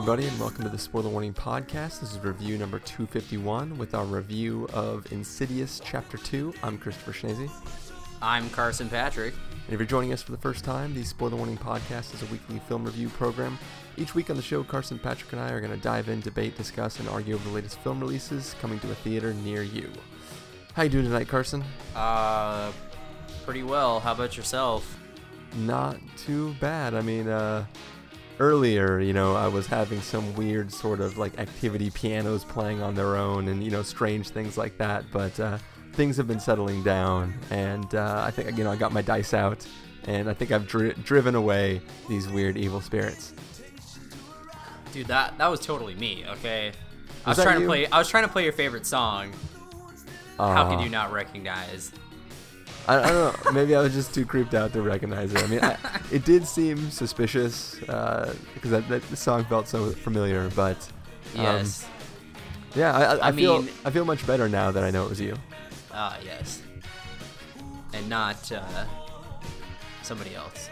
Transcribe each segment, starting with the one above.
Everybody, and welcome to the Spoiler Warning Podcast. This is review number 251 with our review of Insidious Chapter 2. I'm Christopher Schnese. I'm Carson Patrick. And if you're joining us for the first time, the Spoiler Warning Podcast is a weekly film review program. Each week on the show, Carson, Patrick, and I are going to dive in, debate, discuss, and argue over the latest film releases coming to a theater near you. How you doing tonight, Carson? Uh, pretty well. How about yourself? Not too bad. I mean, uh, earlier, you know, I was having some weird sort of like activity pianos playing on their own and, you know, strange things like that. But uh, things have been settling down. And uh, I think, you know, I got my dice out and I think I've dri- driven away these weird evil spirits. Dude, that that was totally me. Okay, I Was was, trying you? to play. I was trying to play your favorite song. How Uh, could you not recognize? I, I don't know. Maybe I was just too creeped out to recognize it. I mean, I, it did seem suspicious uh, because that, that the song felt so familiar. But um, Yes. yeah, I, I, I feel mean- I feel much better now that I know it was you. Ah, yes. And not uh, somebody else.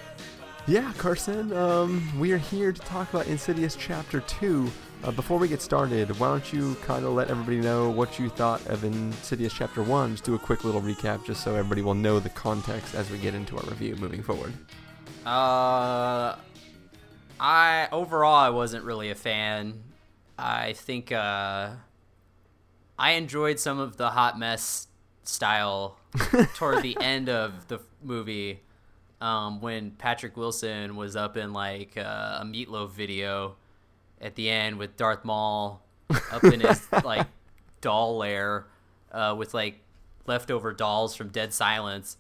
Yeah, Carson, um, we are here to talk about Insidious Chapter 2. Uh, before we get started, why don't you kind of let everybody know what you thought of Insidious Chapter 1? Just do a quick little recap just so everybody will know the context as we get into our review moving forward. Uh, I overall I wasn't really a fan. I think uh, I enjoyed some of the hot mess style toward the end of the movie. Um, when Patrick Wilson was up in like uh, a Meat Loaf video at the end with Darth Maul up in his like doll lair uh, with like leftover dolls from Dead Silence.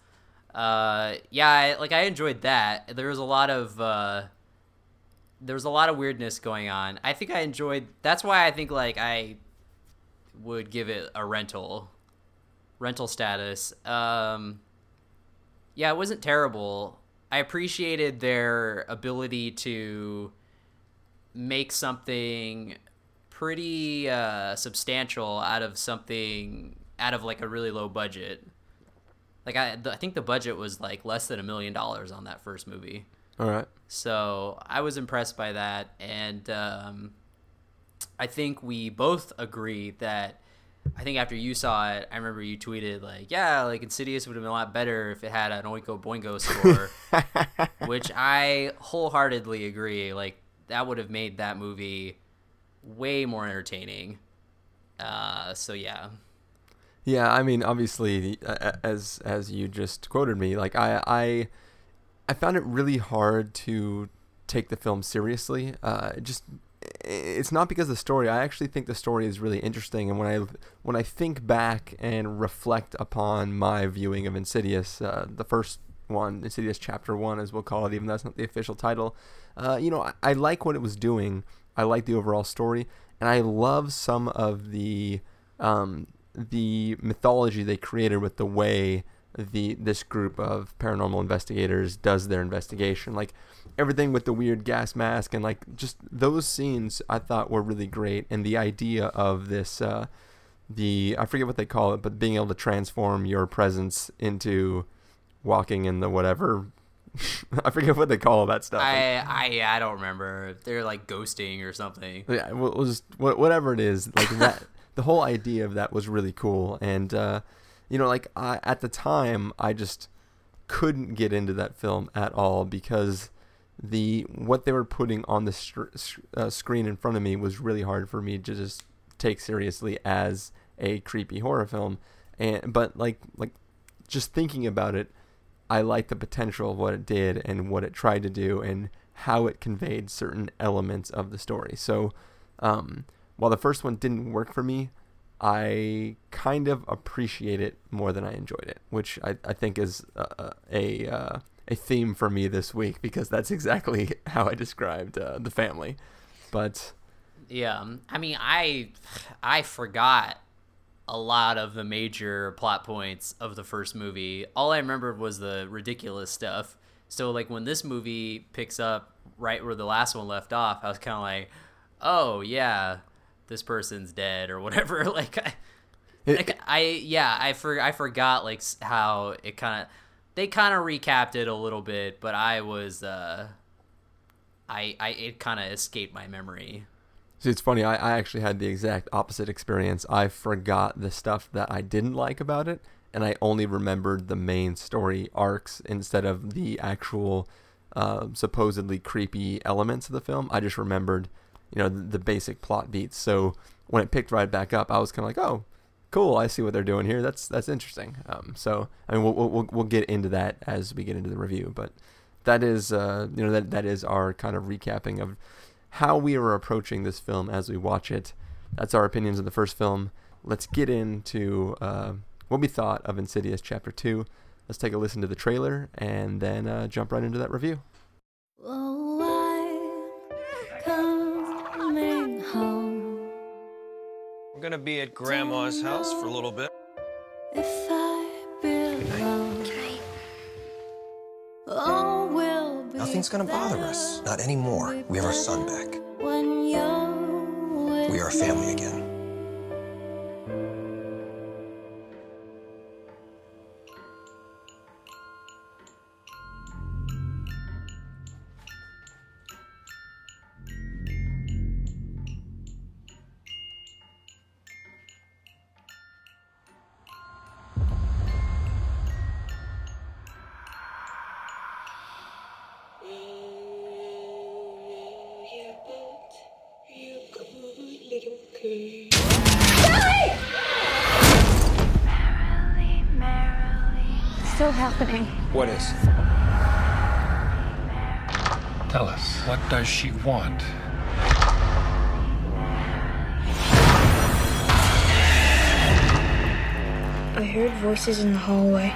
Uh, yeah, I, like I enjoyed that. There was a lot of uh, there was a lot of weirdness going on. I think I enjoyed. That's why I think like I would give it a rental rental status. Um, yeah, it wasn't terrible. I appreciated their ability to make something pretty uh, substantial out of something out of like a really low budget. Like I, the, I think the budget was like less than a million dollars on that first movie. All right. So I was impressed by that, and um, I think we both agree that. I think after you saw it, I remember you tweeted like, "Yeah, like Insidious would have been a lot better if it had an Oingo Boingo score," which I wholeheartedly agree. Like that would have made that movie way more entertaining. Uh, so yeah, Yeah, I mean, obviously, as as you just quoted me, like I I I found it really hard to take the film seriously. Uh, just it's not because of the story. I actually think the story is really interesting, and when I when I think back and reflect upon my viewing of Insidious, uh, the first one, Insidious Chapter One, as we'll call it, even though that's not the official title. Uh, you know, I, I like what it was doing. I like the overall story, and I love some of the um, the mythology they created with the way the this group of paranormal investigators does their investigation. Like everything with the weird gas mask and like just those scenes I thought were really great and the idea of this uh the I forget what they call it, but being able to transform your presence into walking in the whatever I forget what they call that stuff. I I I don't remember. They're like ghosting or something. yeah, it was wha- whatever it is, like that. the whole idea of that was really cool, and uh, you know, like I, at the time, I just couldn't get into that film at all because the what they were putting on the str- uh, screen in front of me was really hard for me to just take seriously as a creepy horror film, and but like like just thinking about it, I like the potential of what it did and what it tried to do and how it conveyed certain elements of the story. So, um, while the first one didn't work for me, I kind of appreciate it more than I enjoyed it, which I, I think is a a, uh, a theme for me this week because that's exactly how I described uh, the family. But Yeah, I mean, I I forgot a lot of the major plot points of the first movie. All I remembered was the ridiculous stuff. So like when this movie picks up right where the last one left off, I was kind of like, "Oh, yeah, this person's dead or whatever." like I, like I yeah, I for I forgot like how it kind of they kind of recapped it a little bit, but I was uh I, I it kind of escaped my memory. See, it's funny. I, I actually had the exact opposite experience. I forgot the stuff that I didn't like about it, and I only remembered the main story arcs instead of the actual uh, supposedly creepy elements of the film. I just remembered, you know, the, the basic plot beats. So when it picked right back up, I was kind of like, oh, cool. I see what they're doing here. That's that's interesting. Um, so I mean, we'll, we'll we'll get into that as we get into the review, but that is uh, you know that that is our kind of recapping of how we are approaching this film as we watch it. That's our opinions of the first film. Let's get into uh, what we thought of Insidious Chapter 2. Let's take a listen to the trailer and then uh, jump right into that review. Oh, I'm coming home. I'm gonna be at Grandma's house for a little bit. If Nothing's gonna bother us. Not anymore. We have our son back. when you're with We are a family again. Still happening. What is? Tell us, what does she want? I heard voices in the hallway.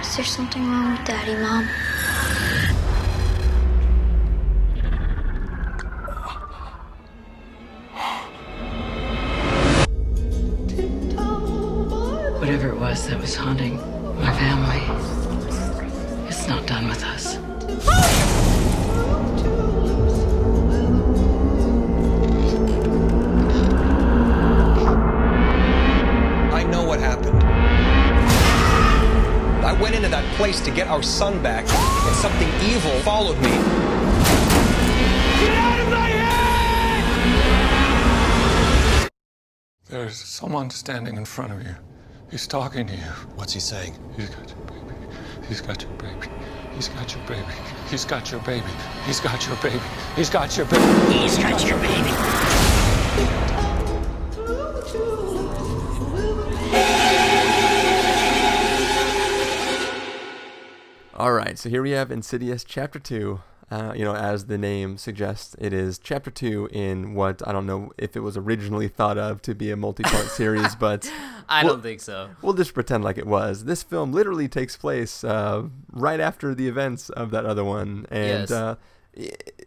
Is there something wrong with Daddy, Mom? That was haunting my family, it's not done with us. I know what happened. I went into that place to get our son back, and something evil followed me. Get out of my head! There's someone standing in front of you. He's talking to you. What's he saying? He's got your baby. He's got your baby. He's got your baby. He's got your baby. He's got your baby. He's got your baby. He's got your baby. All right, so here we have Insidious Chapter 2. Uh, you know, as the name suggests, it is Chapter 2 in what I don't know if it was originally thought of to be a multi part series, but I Well- don't think so. we'll just pretend like it was. This film literally takes place uh, right after the events of that other one, and Yes. uh,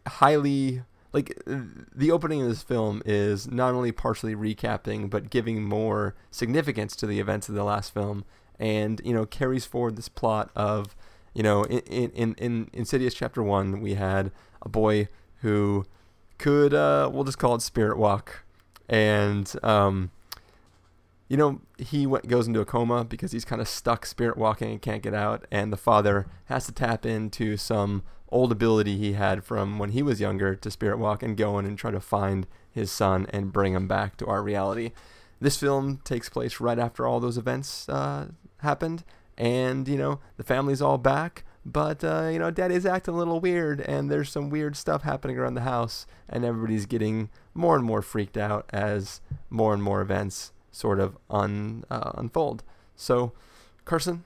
highly like the opening of this film is not only partially recapping but giving more significance to the events of the last film, and you know carries forward this plot of you know in in in, in Insidious Chapter One we had a boy who could uh, we'll just call it spirit walk, and um, you know, he went, goes into a coma because he's kind of stuck spirit walking and can't get out. And the father has to tap into some old ability he had from when he was younger to spirit walk and go in and try to find his son and bring him back to our reality. This film takes place right after all those events uh, happened. And, you know, the family's all back. But, uh, you know, daddy's acting a little weird. And there's some weird stuff happening around the house. And everybody's getting more and more freaked out as more and more events sort of un, uh, unfold. So, Carson,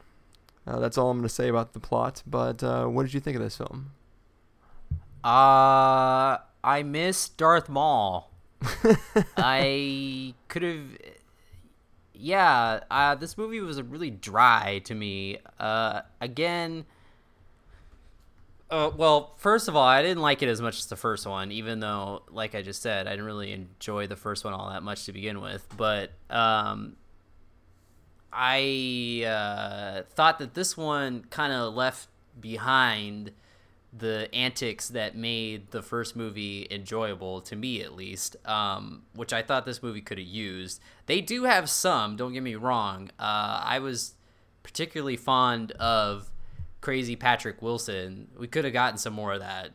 uh, that's all I'm going to say about the plot. But uh, what did you think of this film? Uh, I miss Darth Maul. I could have. Yeah, uh, this movie was really dry to me. Uh, again. Uh, well, first of all, I didn't like it as much as the first one, even though, like I just said, I didn't really enjoy the first one all that much to begin with. But um, I uh, thought that this one kind of left behind the antics that made the first movie enjoyable to me at least um, which i thought this movie could have used they do have some don't get me wrong uh, i was particularly fond of crazy Patrick Wilson. We could have gotten some more of that.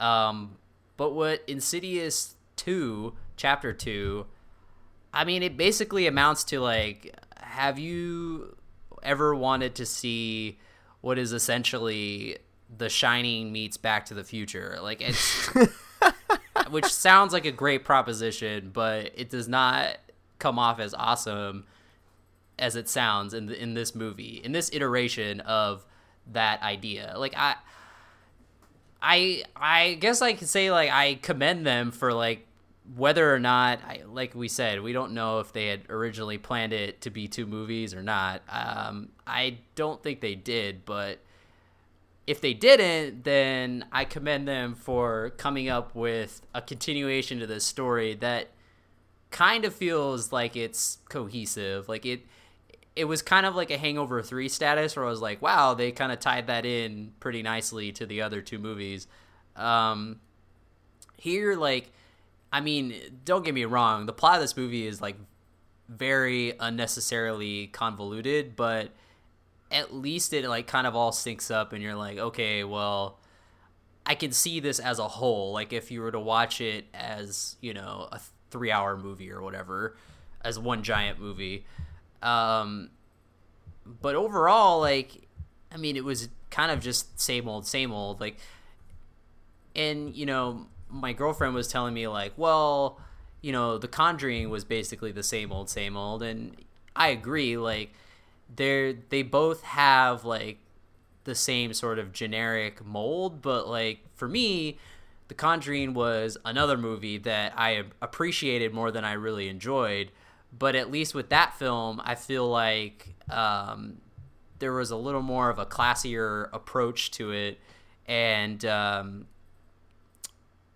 Um, but what Insidious 2, Chapter 2, I mean, it basically amounts to like, have you ever wanted to see what is essentially The Shining meets Back to the Future? Like, it's. which sounds like a great proposition, but it does not come off as awesome as it sounds in the, in this movie, in this iteration of that idea. Like I I I guess I could say like I commend them for like whether or not I, like we said we don't know if they had originally planned it to be two movies or not. Um I don't think they did, but if they didn't, then I commend them for coming up with a continuation to this story that kind of feels like it's cohesive. Like it it was kind of like a Hangover 3 status where I was like, wow, they kind of tied that in pretty nicely to the other two movies. Um, here, like, I mean, don't get me wrong, the plot of this movie is like very unnecessarily convoluted, but at least it like kind of all syncs up and you're like, okay, well, I can see this as a whole. Like, if you were to watch it as, you know, a three hour movie or whatever, as one giant movie. Um, but overall, like, I mean, it was kind of just same old, same old. Like, and you know, my girlfriend was telling me like, well, you know, The Conjuring was basically the same old, same old, and I agree. Like, they're they both have like the same sort of generic mold, but like for me, The Conjuring was another movie that I appreciated more than I really enjoyed but at least with that film, I feel like um, there was a little more of a classier approach to it, and um,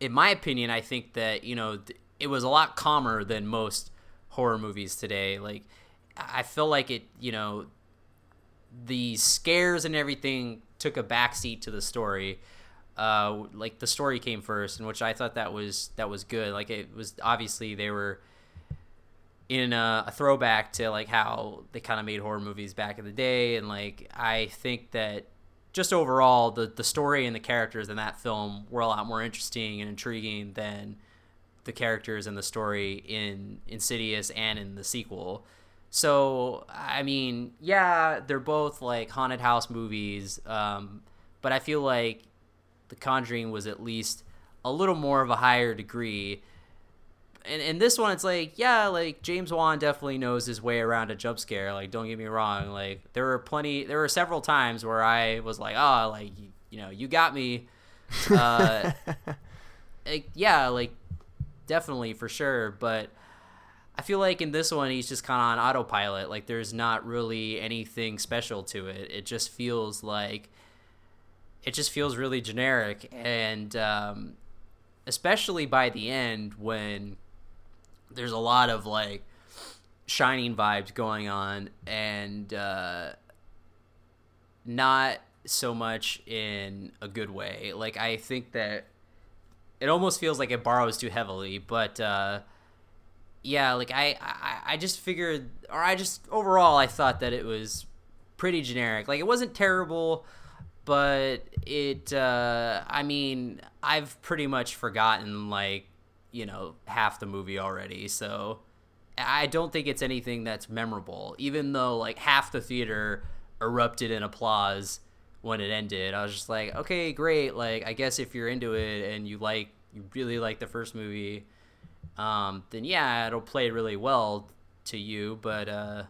in my opinion, I think that you know it was a lot calmer than most horror movies today. Like I feel like it, you know, the scares and everything took a backseat to the story. Uh, like the story came first, and which I thought that was that was good. Like it was obviously they were in a, a, throwback to like how they kind of made horror movies back in the day and like i think that just overall the, the story and the characters in that film were a lot more interesting and intriguing than the characters and the story in insidious and in the sequel so i mean yeah they're both like haunted house movies um, but i feel like the conjuring was at least a little more of a higher degree and in this one, it's like, yeah, like James Wan definitely knows his way around a jump scare. Like, don't get me wrong. Like, there were plenty, there were several times where I was like, oh, like, you, you know, you got me. Uh, like, yeah, like, definitely for sure. But I feel like in this one, he's just kind of on autopilot. Like, there's not really anything special to it. It just feels like, it just feels really generic. And, um, especially by the end when there's a lot of like shining vibes going on and uh, not so much in a good way. Like I think that it almost feels like it borrows too heavily, but uh, yeah, like I, I I just figured or I just overall I thought that it was pretty generic. Like it wasn't terrible, but it uh, I mean, I've pretty much forgotten like you know half the movie already so i don't think it's anything that's memorable even though like half the theater erupted in applause when it ended i was just like okay great like i guess if you're into it and you like you really like the first movie um, then yeah it'll play really well to you but uh,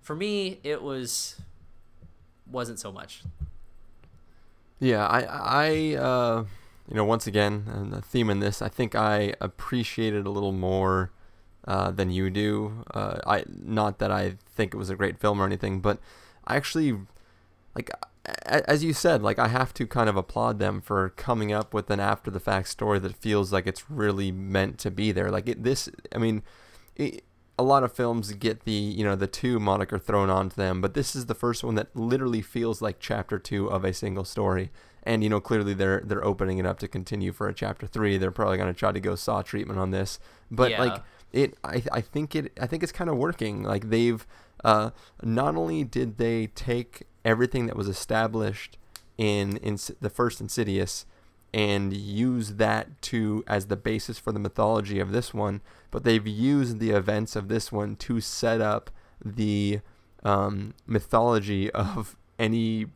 for me it was wasn't so much yeah i i uh you know, once again, and the theme in this, I think I appreciate it a little more uh, than you do. Uh, I not that I think it was a great film or anything, but I actually like as you said, like I have to kind of applaud them for coming up with an after the fact story that feels like it's really meant to be there. Like it, this, I mean, it, a lot of films get the you know the two moniker thrown onto them, but this is the first one that literally feels like chapter two of a single story and you know clearly they're they're opening it up to continue for a chapter three. They're probably going to try to go saw treatment on this, but Yeah. like it, I I think it I think it's kind of working. Like they've uh, not only did they take everything that was established in in the first Insidious and use that to as the basis for the mythology of this one, but they've used the events of this one to set up the um, mythology of any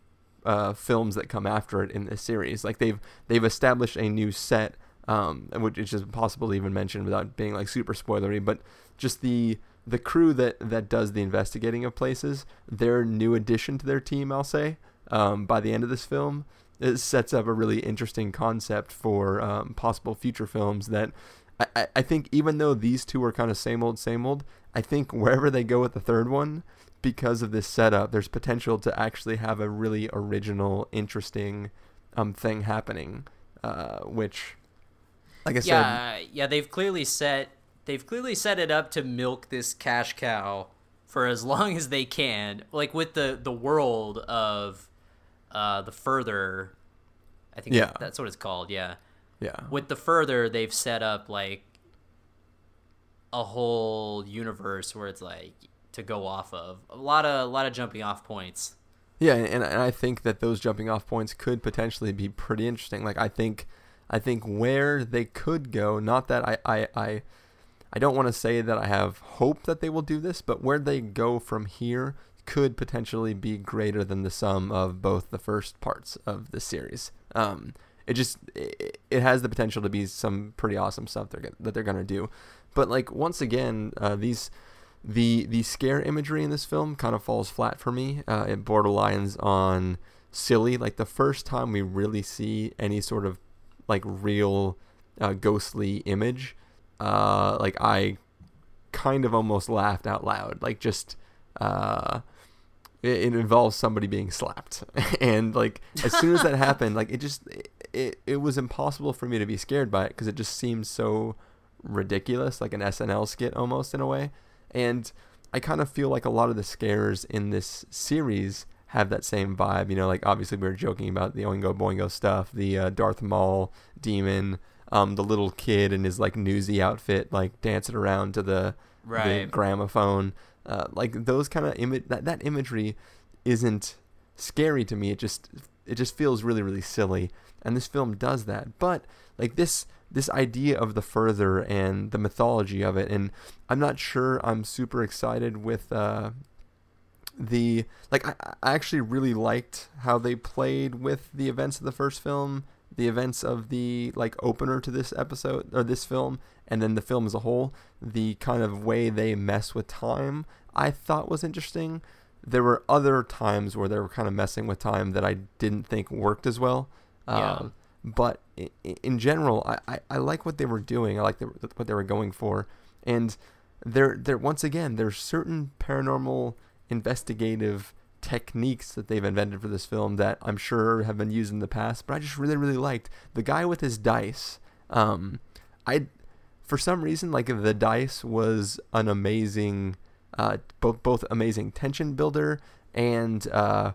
uh, films that come after it in this series. Like they've they've established a new set, um, which is impossible to even mention without being like super spoilery. But just the the crew that that does the investigating of places, their new addition to their team, I'll say, um, by the end of this film, it sets up a really interesting concept for um, possible future films that. I, I think even though these two are kind of same old, same old, I think wherever they go with the third one, because of this setup, there's potential to actually have a really original, interesting um, thing happening, uh, which, like I yeah, said, yeah, they've clearly set they've clearly set it up to milk this cash cow for as long as they can, like with the the world of uh, the further. I think Yeah. that's what it's called. Yeah, yeah, with the further they've set up like a whole universe where it's like to go off of a lot of a lot of jumping off points. Yeah, and, and I think that those jumping off points could potentially be pretty interesting. Like I think, I think where they could go. Not that I I I, I don't want to say that I have hope that they will do this, but where they go from here could potentially be greater than the sum of both the first parts of the series. Um, it just it, it has the potential to be some pretty awesome stuff they're that they're gonna do. But like once again, uh, these the the scare imagery in this film kind of falls flat for me. Uh, it borderlines on silly. Like the first time we really see any sort of like real uh, ghostly image, uh, like I kind of almost laughed out loud. Like just uh, it, it involves somebody being slapped, and like as soon as that happened, like it just it, it was impossible for me to be scared by it because it just seemed so ridiculous, like an SNL skit almost in a way. And I kind of feel like a lot of the scares in this series have that same vibe. You know, like obviously we were joking about the Oingo Boingo stuff, the uh, Darth Maul demon, um, the little kid in his like newsy outfit, like dancing around to the, the gramophone. Uh, like those kind of image that that imagery isn't scary to me. It just it just feels really really silly, and this film does that. But like this this idea of the further and the mythology of it, and I'm not sure I'm super excited with uh, the like. I, I actually really liked how they played with the events of the first film, the events of the like opener to this episode or this film, and then the film as a whole. The kind of way they mess with time, I thought was interesting. There were other times where they were kind of messing with time that I didn't think worked as well. Yeah. Um, but in, in general, I, I, I like what they were doing. I like the, what they were going for, and there there once again there's certain paranormal investigative techniques that they've invented for this film that I'm sure have been used in the past. But I just really really liked the guy with his dice. Um, I for some reason like the dice was an amazing, uh, both both amazing tension builder and uh,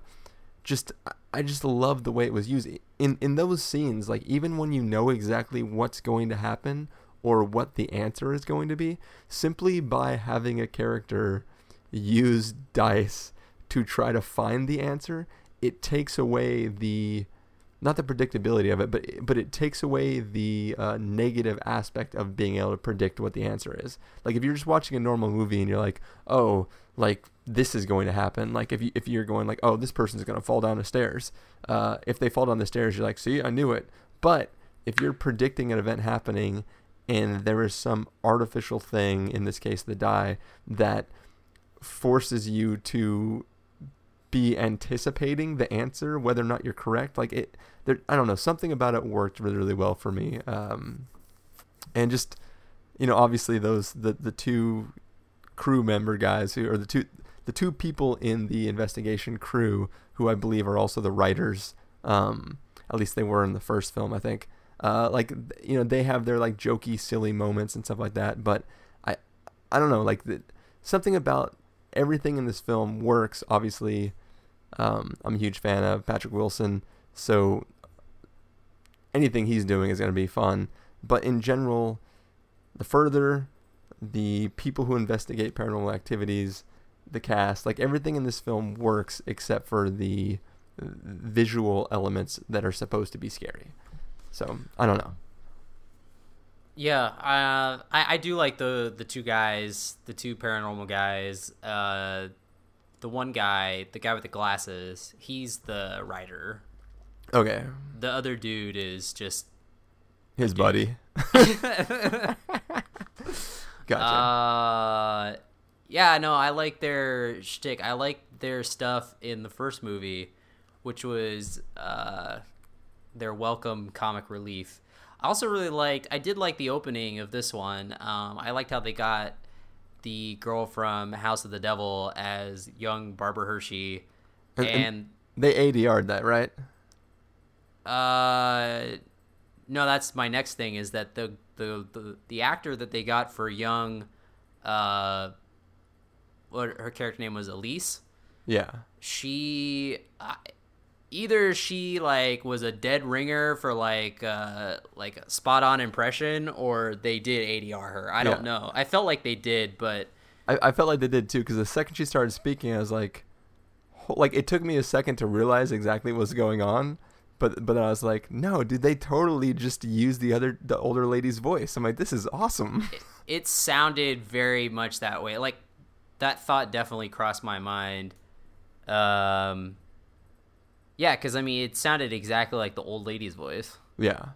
just I just love the way it was used in in those scenes. Like even when you know exactly what's going to happen or what the answer is going to be, simply by having a character use dice to try to find the answer, it takes away the not the predictability of it, but but it takes away the uh, negative aspect of being able to predict what the answer is. Like if you're just watching a normal movie and you're like, oh, like this is going to happen. Like if you if you're going like, oh, this person's gonna fall down the stairs. Uh, if they fall down the stairs, you're like, see, I knew it. But if you're predicting an event happening and there is some artificial thing, in this case the die, that forces you to be anticipating the answer, whether or not you're correct. Like it, there, I don't know, something about it worked really, really well for me. Um, and just, you know, obviously those the the two crew member guys who are the two the two people in the investigation crew who I believe are also the writers. Um, at least they were in the first film, I think. Uh, like you know, they have their like jokey, silly moments and stuff like that. But I, I don't know, like the, something about everything in this film works. Obviously, um, I'm a huge fan of Patrick Wilson, so anything he's doing is going to be fun. But in general, the further the people who investigate paranormal activities, the cast, like everything in this film works except for the visual elements that are supposed to be scary. So I don't know. Yeah, uh, I I do like the the two guys, the two paranormal guys. Uh, the one guy, the guy with the glasses, he's the writer. Okay, The other dude is just his buddy. gotcha. Uh, yeah, no, I like their shtick. I like their stuff in the first movie, which was uh, their welcome comic relief. I also really liked. I did like the opening of this one. Um, I liked how they got the girl from House of the Devil as young Barbara Hershey, And- and, they ADR'd that, right? uh, no, that's my next thing. Is that the the the, the actor that they got for young, uh, what her character name was Elise. Yeah. She uh, either she like was a dead ringer for like uh like a spot on impression, or they did ADR her. I don't Yeah. know. I felt like they did, but I, I felt like they did too because the second she started speaking, I was like, like it took me a second to realize exactly what's going on, but but I was like, no, dude, they totally just used the other the older lady's voice. I'm like, this is awesome. it sounded very much that way. Like that thought definitely crossed my mind. Um, yeah, because I mean, it sounded exactly like the old lady's voice. yeah,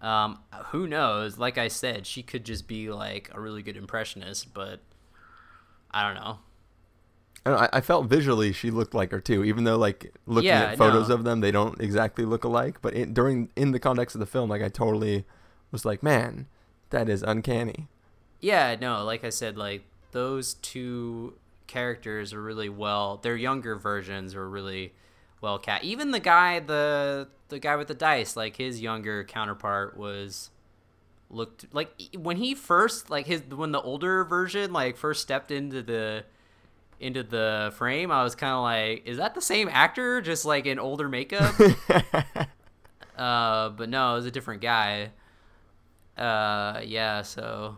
Um, who knows? Like I said, she could just be like a really good impressionist, but I don't know. I, don't I, I felt visually she looked like her too, even though like looking Yeah, at photos no. of them, they don't exactly look alike. But in, during in the context of the film, like I totally was like, man, that is uncanny. Yeah, no, like I said, like those two characters are really well. Their younger versions are really well cast. Even the guy, the the guy with the dice, like his younger counterpart was looked like when he first like his when the older version like first stepped into the into the frame i was kind of like is that the same actor just like in older makeup uh but no it was a different guy uh yeah so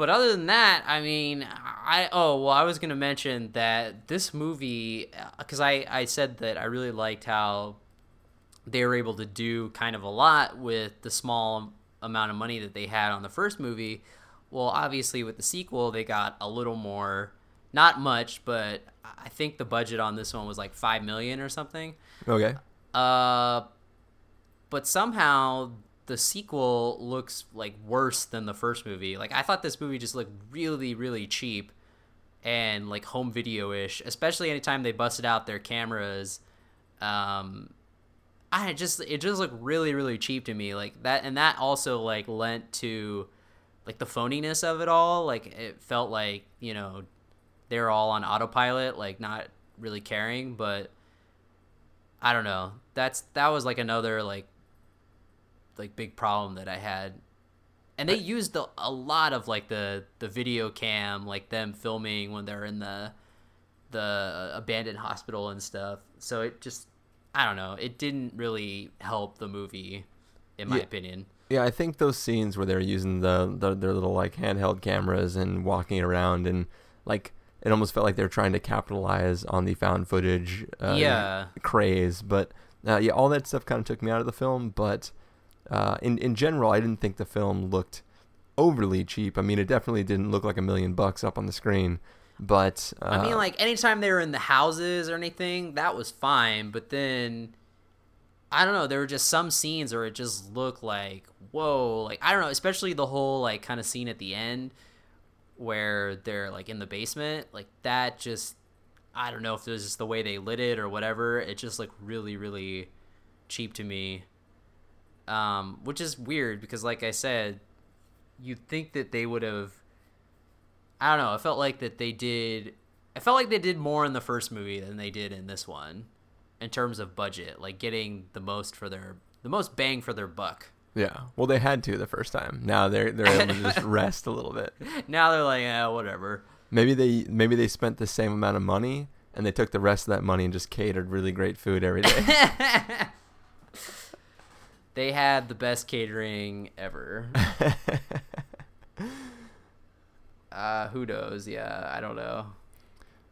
but other than that i mean i oh well i was gonna mention that this movie because i i said that i really liked how they were able to do kind of a lot with the small amount of money that they had on the first movie. Well, obviously with the sequel, they got a little more, not much, but I think the budget on this one was like 5 million or something. Okay. Uh but somehow the sequel looks like worse than the first movie. Like I thought this movie just looked really really cheap and like home video-ish, especially anytime they busted out their cameras. Um I just it just looked really really cheap to me. Like that and that also like lent to like the phoniness of it all. Like it felt like you know they were all on autopilot like not really caring but I don't know. That's that was like another like like big problem that I had and they used a, a lot of like the the video cam like them filming when they're in the the abandoned hospital and stuff so it just I don't know. It didn't really help the movie, in my Yeah. opinion. Yeah, I think those scenes where they're using the, the their little like handheld cameras and walking around and like it almost felt like they were trying to capitalize on the found footage uh, Yeah. craze. But uh, yeah, all that stuff kind of took me out of the film. But uh, in in general, I didn't think the film looked overly cheap. I mean, it definitely didn't look like a million bucks up on the screen. But uh, I mean, like anytime they were in the houses or anything, that was fine. But then, I don't know. There were just some scenes where it just looked like whoa. Like I don't know. Especially the whole like kind of scene at the end where they're like in the basement. Like that just I don't know if it was just the way they lit it or whatever. It just looked really really cheap to me. Um, which is weird because, like I said, you'd think that they would have I don't know. I felt like that they did. I felt like they did more in the first movie than they did in this one, in terms of budget, like getting the most for their the most bang for their buck. yeah, well, they had to the first time. Now they're they're able to just rest a little bit. Now they're like, eh, whatever. Maybe they maybe they spent the same amount of money and they took the rest of that money and just catered really great food every day. They had the best catering ever. Uh, who knows? Yeah, I don't know.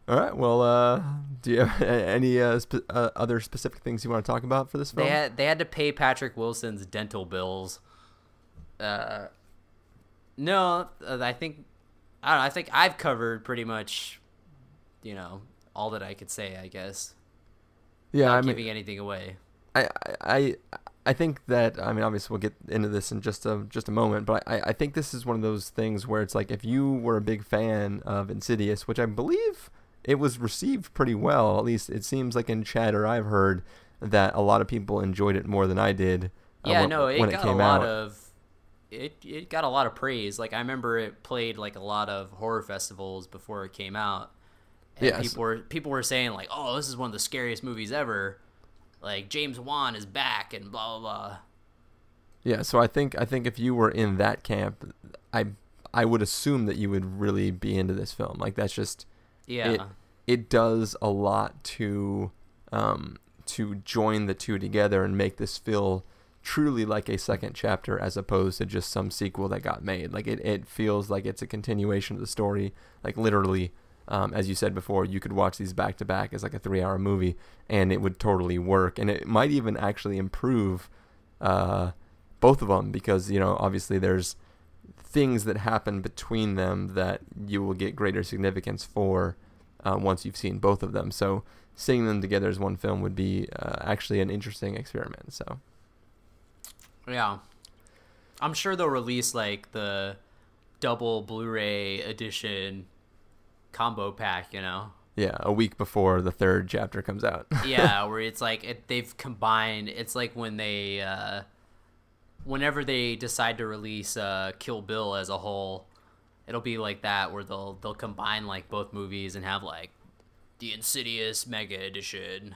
All right. Well, uh, do you have any uh, spe- uh, other specific things you want to talk about for this film? They had they had to pay Patrick Wilson's dental bills. Uh, no, uh, I think I don't know, I think I've covered pretty much, you know, all that I could say. I guess. yeah, Not I mean, giving anything away. I, I I think that I mean obviously we'll get into this in just a just a moment, but I, I think this is one of those things where it's like if you were a big fan of Insidious, which I believe it was received pretty well, at least it seems like in chatter I've heard that a lot of people enjoyed it more than I did. uh, Yeah, when, no, it when got it came a lot out. of it. It got a lot of praise. Like I remember it played like a lot of horror festivals before it came out. And Yes. people were people were saying like, "Oh, this is one of the scariest movies ever." Like James Wan is back and blah blah blah. Yeah, so I think I think if you were in that camp, I I would assume that you would really be into this film. Like that's just Yeah. it it does a lot to um to join the two together and make this feel truly like a second chapter as opposed to just some sequel that got made. Like it, it feels like it's a continuation of the story. Like literally, um, as you said before, you could watch these back to back as like a three hour movie and it would totally work. And it might even actually improve uh, both of them because, you know, obviously there's things that happen between them that you will get greater significance for uh, once you've seen both of them. So seeing them together as one film would be uh, actually an interesting experiment. So Yeah. I'm sure they'll release like the double Blu-ray edition combo pack, you know. yeah, a week before the third chapter comes out. yeah, where it's like it, they've combined. It's like when they, uh, whenever they decide to release uh, Kill Bill as a whole, it'll be like that where they'll they'll combine like both movies and have like the Insidious Mega Edition.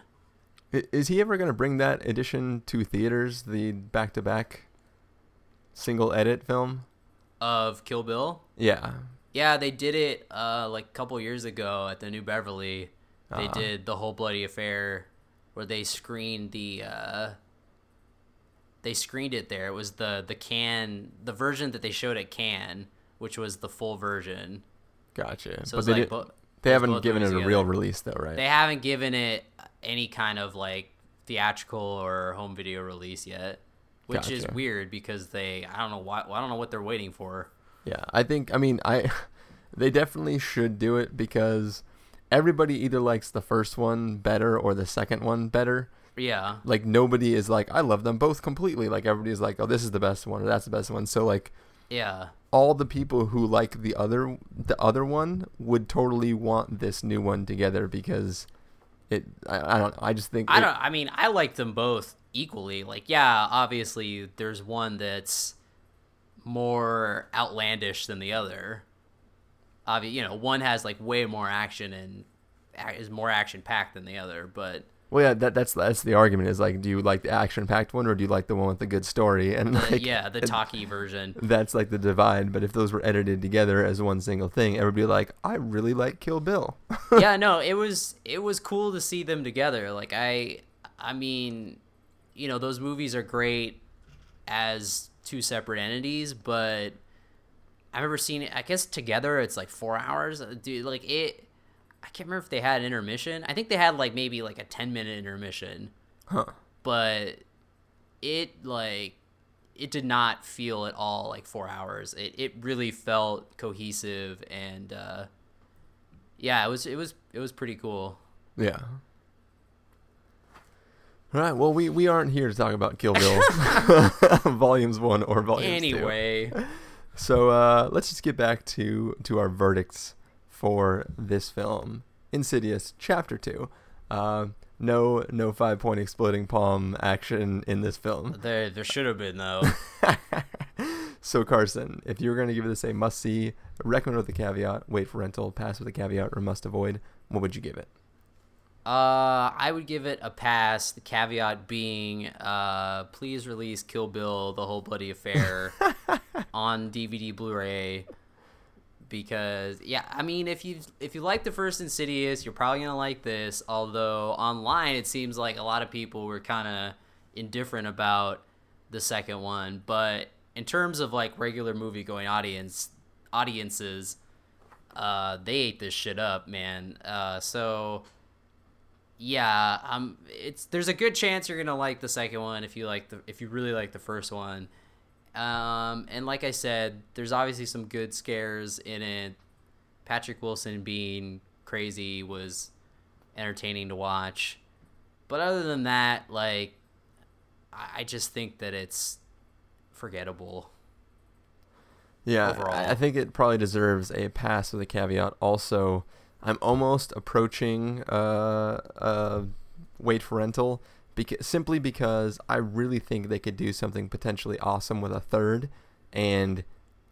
Is he ever going to bring that edition to theaters, the back to back single edit film? of Kill Bill. Yeah. Yeah, they did it uh, like a couple years ago at the New Beverly. They Uh-huh. did the whole bloody affair where they screened the uh, they screened it there. It was the the can the version that they showed at Cannes, which was the full version. Gotcha. So but they, like did, bo- they haven't given it a real release, though, right? They haven't given it any kind of like theatrical or home video release yet, which is weird because they I don't know why I don't know what they're waiting for. Yeah, I think I mean I they definitely should do it because everybody either likes the first one better or the second one better. Yeah. Like nobody is like I love them both completely. Like everybody's like, "Oh, this is the best one or that's the best one." So like Yeah. all the people who like the other the other one would totally want this new one together because it I, I don't I just think I it- don't. I mean, I like them both equally. Like, yeah, obviously, there's one that's more outlandish than the other. Obvi- you know, one has like way more action and is more action packed than the other. But Well, yeah, that that's that's the argument is like do you like the action-packed one or do you like the one with the good story and the, like yeah, the talkie version. that's like the divide. But if those were edited together as one single thing, everybody would be like, I really like Kill Bill. yeah, no, it was it was cool to see them together. Like I I mean, you know, those movies are great as two separate entities, but I remember seeing it I guess together it's like 4 hours. Uh, Dude, like it I can't remember if they had an intermission. I think they had like maybe like a 10 minute intermission. Huh. But it like it did not feel at all like 4 hours. It it really felt cohesive and uh yeah, it was it was it was pretty cool. Yeah. All right. Well, we, we aren't here to talk about Kill Bill, volumes one or volumes two. Anyway, So uh, let's just get back to to our verdicts for this film, Insidious Chapter Two. Uh, no no five point exploding palm action in this film. there there should have been though. So Carson, if you were going to give this a must see, recommend with a caveat, wait for rental, pass with a caveat, or must avoid, what would you give it? Uh, I would give it a pass. The caveat being, uh, please release Kill Bill: The Whole Bloody Affair on DVD, Blu-ray. Because yeah, I mean, if you if you like the first Insidious, you're probably gonna like this. Although online, it seems like a lot of people were kind of indifferent about the second one. But in terms of like regular movie going audience audiences, uh, they ate this shit up, man. Uh, so yeah, um, it's there's a good chance you're gonna like the second one if you like the if you really like the first one. Um, and like I said, there's obviously some good scares in it. Patrick Wilson being crazy was entertaining to watch, but other than that, like, I I just think that it's forgettable. Yeah, overall. I I think it probably deserves a pass with a caveat. Also, I'm almost approaching uh, uh, wait for rental beca- simply because I really think they could do something potentially awesome with a third. And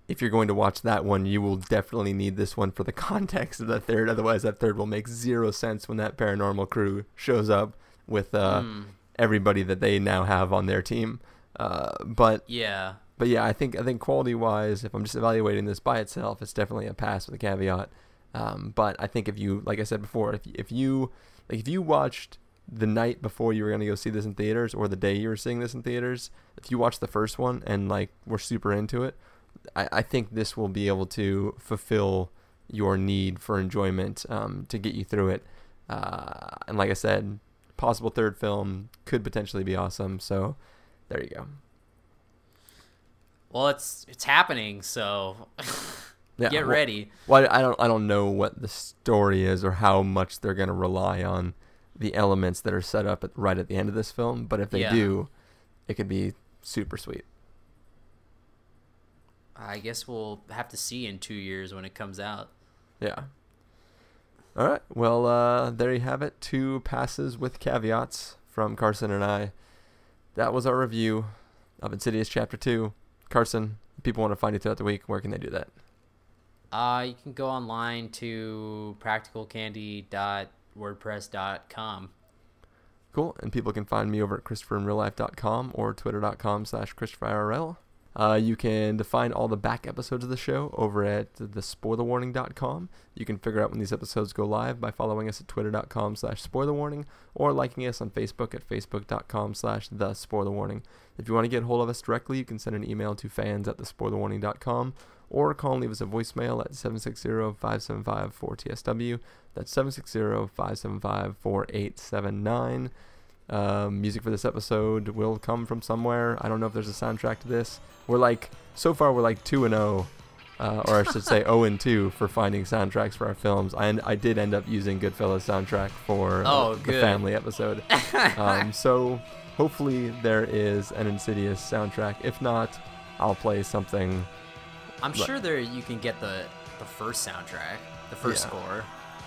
if you're going to watch that one, you will definitely need this one for the context of the third. Otherwise, that third will make zero sense when that paranormal crew shows up with uh, Hmm. everybody that they now have on their team. Uh, but Yeah. but yeah, I think I think quality wise, if I'm just evaluating this by itself, it's definitely a pass with a caveat. Um, but I think if you, like I said before, if if you like if you watched the night before you were gonna go see this in theaters, or the day you were seeing this in theaters, if you watched the first one and like were super into it, I, I think this will be able to fulfill your need for enjoyment um, to get you through it. Uh, and like I said, possible third film could potentially be awesome. So there you go. Well, it's it's happening, so Yeah, get well- ready. Well, I don't I don't know what the story is or how much they're gonna rely on the elements that are set up at, right at the end of this film. But if they Yeah. do, it could be super sweet. I guess we'll have to see in two years when it comes out. Yeah. All right. Well, uh, there you have it. Two passes with caveats from Carson and I. That was our review of Insidious Chapter Two. Carson, people want to find you throughout the week. Where can they do that? Uh, you can go online to practicalcandy.wordpress.com. Cool. And people can find me over at ChristopherInRealLife.com or Twitter.com slash ChristopherIRL. Uh, you can find all the back episodes of the show over at thespoilerwarning.com. You can figure out when these episodes go live by following us at twitter.com slash spoilerwarning or liking us on Facebook at facebook.com slash thespoilerwarning. If you want to get a hold of us directly, you can send an email to fans at thespoilerwarning.com or call and leave us a voicemail at 760-575-4TSW. That's 760-575-4879. Um, music for this episode will come from somewhere. I don't know if there's a soundtrack to this. We're like, so far we're like 2 and 0, uh, or I should say 0 and 2 for finding soundtracks for our films. I, I did end up using Goodfellas soundtrack for Oh, the good. family episode. um, so hopefully there is an Insidious soundtrack. If not, I'll play something. I'm sure there you can get the the first soundtrack, the first Yeah. score,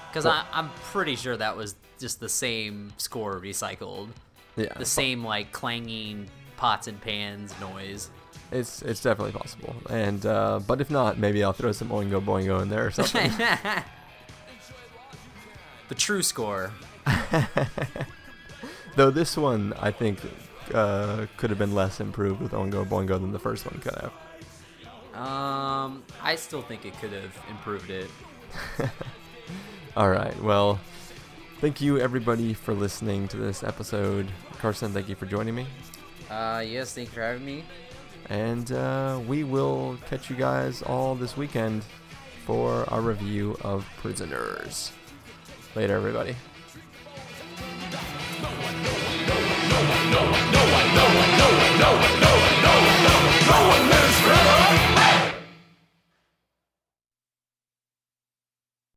because Well- I'm pretty sure that was just the same score recycled, Yeah, the same like clanging pots and pans noise. It's it's definitely possible. And uh, but if not, maybe I'll throw some Oingo Boingo in there or something. the true score. Though this one, I think, uh, could have been less improved with Oingo Boingo than the first one could have. Um, I still think it could have improved it. All right. Well, thank you everybody for listening to this episode. Carson, thank you for joining me. Uh, yes, thank you for having me. And uh, we will catch you guys all this weekend for our review of Prisoners. Later, everybody. no one.